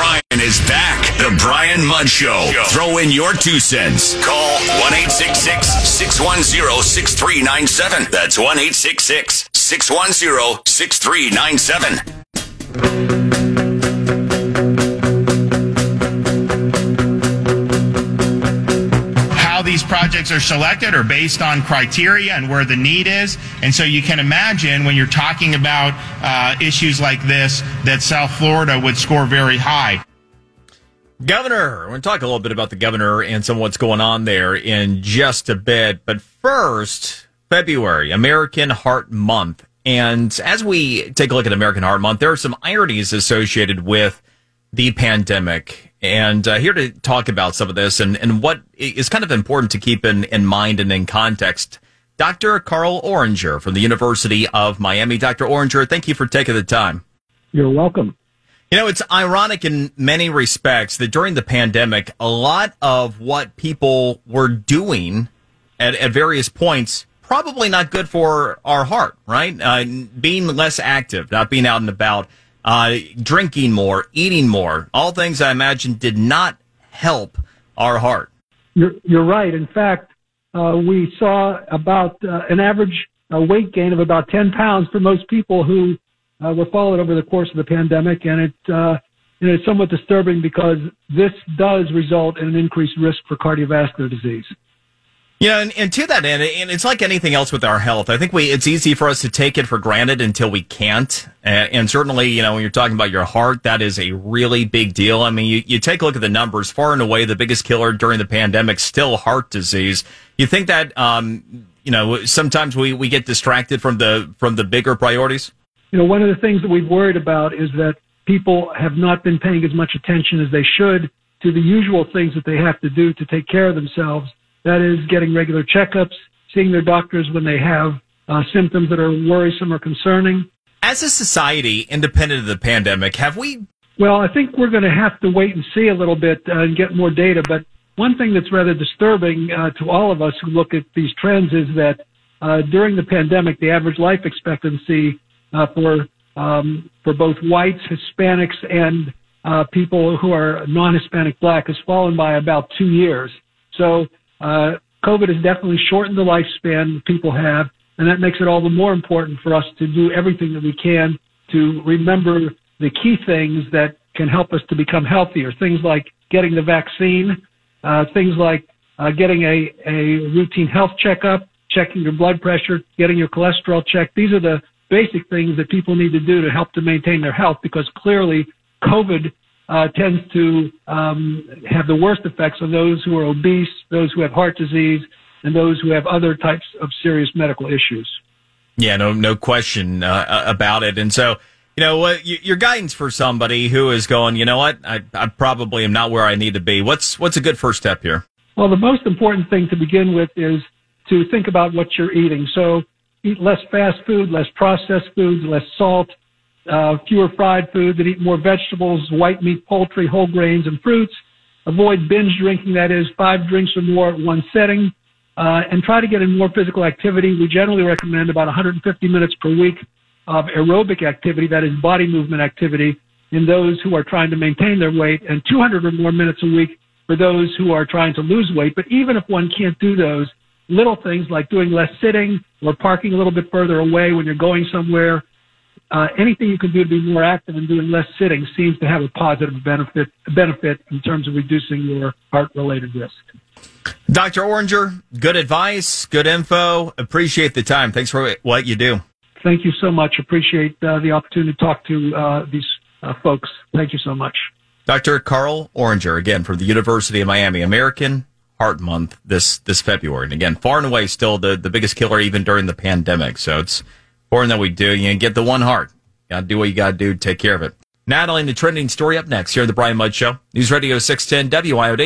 Brian is back. The Brian Mudd Show. Throw in your two cents. Call 1 610 6397. That's 1 610 6397. Projects are selected are based on criteria and where the need is. And so you can imagine when you're talking about uh, issues like this that South Florida would score very high. Governor, we're going to talk a little bit about the governor and some of what's going on there in just a bit. But first, February, American Heart Month. And as we take a look at American Heart Month, there are some ironies associated with the pandemic. And uh, here to talk about some of this and, and what is kind of important to keep in, in mind and in context, Dr. Carl Orringer from the University of Miami. Dr. Orringer, thank you for taking the time. You're welcome. You know, it's ironic in many respects that during the pandemic, a lot of what people were doing at, at various points probably not good for our heart, right? Uh, being less active, not being out and about uh, drinking more, eating more, all things I imagine did not help our heart. You're, you're right. In fact, uh, we saw about uh, an average uh, weight gain of about 10 pounds for most people who uh, were followed over the course of the pandemic, and it uh, and it's somewhat disturbing because this does result in an increased risk for cardiovascular disease. Yeah, and, and to that end, and it's like anything else with our health. I think we it's easy for us to take it for granted until we can't. And, and certainly, you know, when you're talking about your heart, that is a really big deal. I mean, you, you take a look at the numbers. Far and away, the biggest killer during the pandemic still heart disease. You think that, um, you know, sometimes we, we get distracted from the from the bigger priorities. You know, one of the things that we've worried about is that people have not been paying as much attention as they should to the usual things that they have to do to take care of themselves that is getting regular checkups, seeing their doctors when they have uh, symptoms that are worrisome or concerning. As a society, independent of the pandemic, have we? Well, I think we're going to have to wait and see a little bit uh, and get more data. But one thing that's rather disturbing uh, to all of us who look at these trends is that uh, during the pandemic, the average life expectancy uh, for um, for both whites, Hispanics, and uh, people who are non-Hispanic Black has fallen by about two years. So uh, COVID has definitely shortened the lifespan people have, and that makes it all the more important for us to do everything that we can to remember the key things that can help us to become healthier. Things like getting the vaccine, uh, things like uh, getting a, a routine health checkup, checking your blood pressure, getting your cholesterol checked. These are the basic things that people need to do to help to maintain their health because clearly COVID uh, tends to um, have the worst effects on those who are obese, those who have heart disease, and those who have other types of serious medical issues. Yeah, no, no question uh, about it. And so, you know, what your guidance for somebody who is going, you know what, I, I probably am not where I need to be. What's what's a good first step here? Well, the most important thing to begin with is to think about what you're eating. So, eat less fast food, less processed foods, less salt, uh, fewer fried foods and eat more vegetables, white meat, poultry, whole grains, and fruits. Avoid binge drinking, that is, five drinks or more at one setting. Uh, and try to get in more physical activity. We generally recommend about 150 minutes per week of aerobic activity, that is body movement activity, in those who are trying to maintain their weight, and 200 or more minutes a week for those who are trying to lose weight. But even if one can't do those, little things like doing less sitting or parking a little bit further away when you're going somewhere, uh, anything you can do to be more active and doing less sitting seems to have a positive benefit benefit in terms of reducing your heart related risk. Dr. Orringer, good advice, good info. Appreciate the time. Thanks for what you do. Thank you so much. Appreciate uh, the opportunity to talk to uh, these uh, folks. Thank you so much. Dr. Carl Orringer, again, from the University of Miami, American Heart Month this this February. And again, far and away still the, the biggest killer even during the pandemic. So it's important that we do. You get the one heart. You Got to do what you got to do. Take care of it. Natalie, the trending story up next here on the Brian Mudd Show. News Radio 610 WIOD.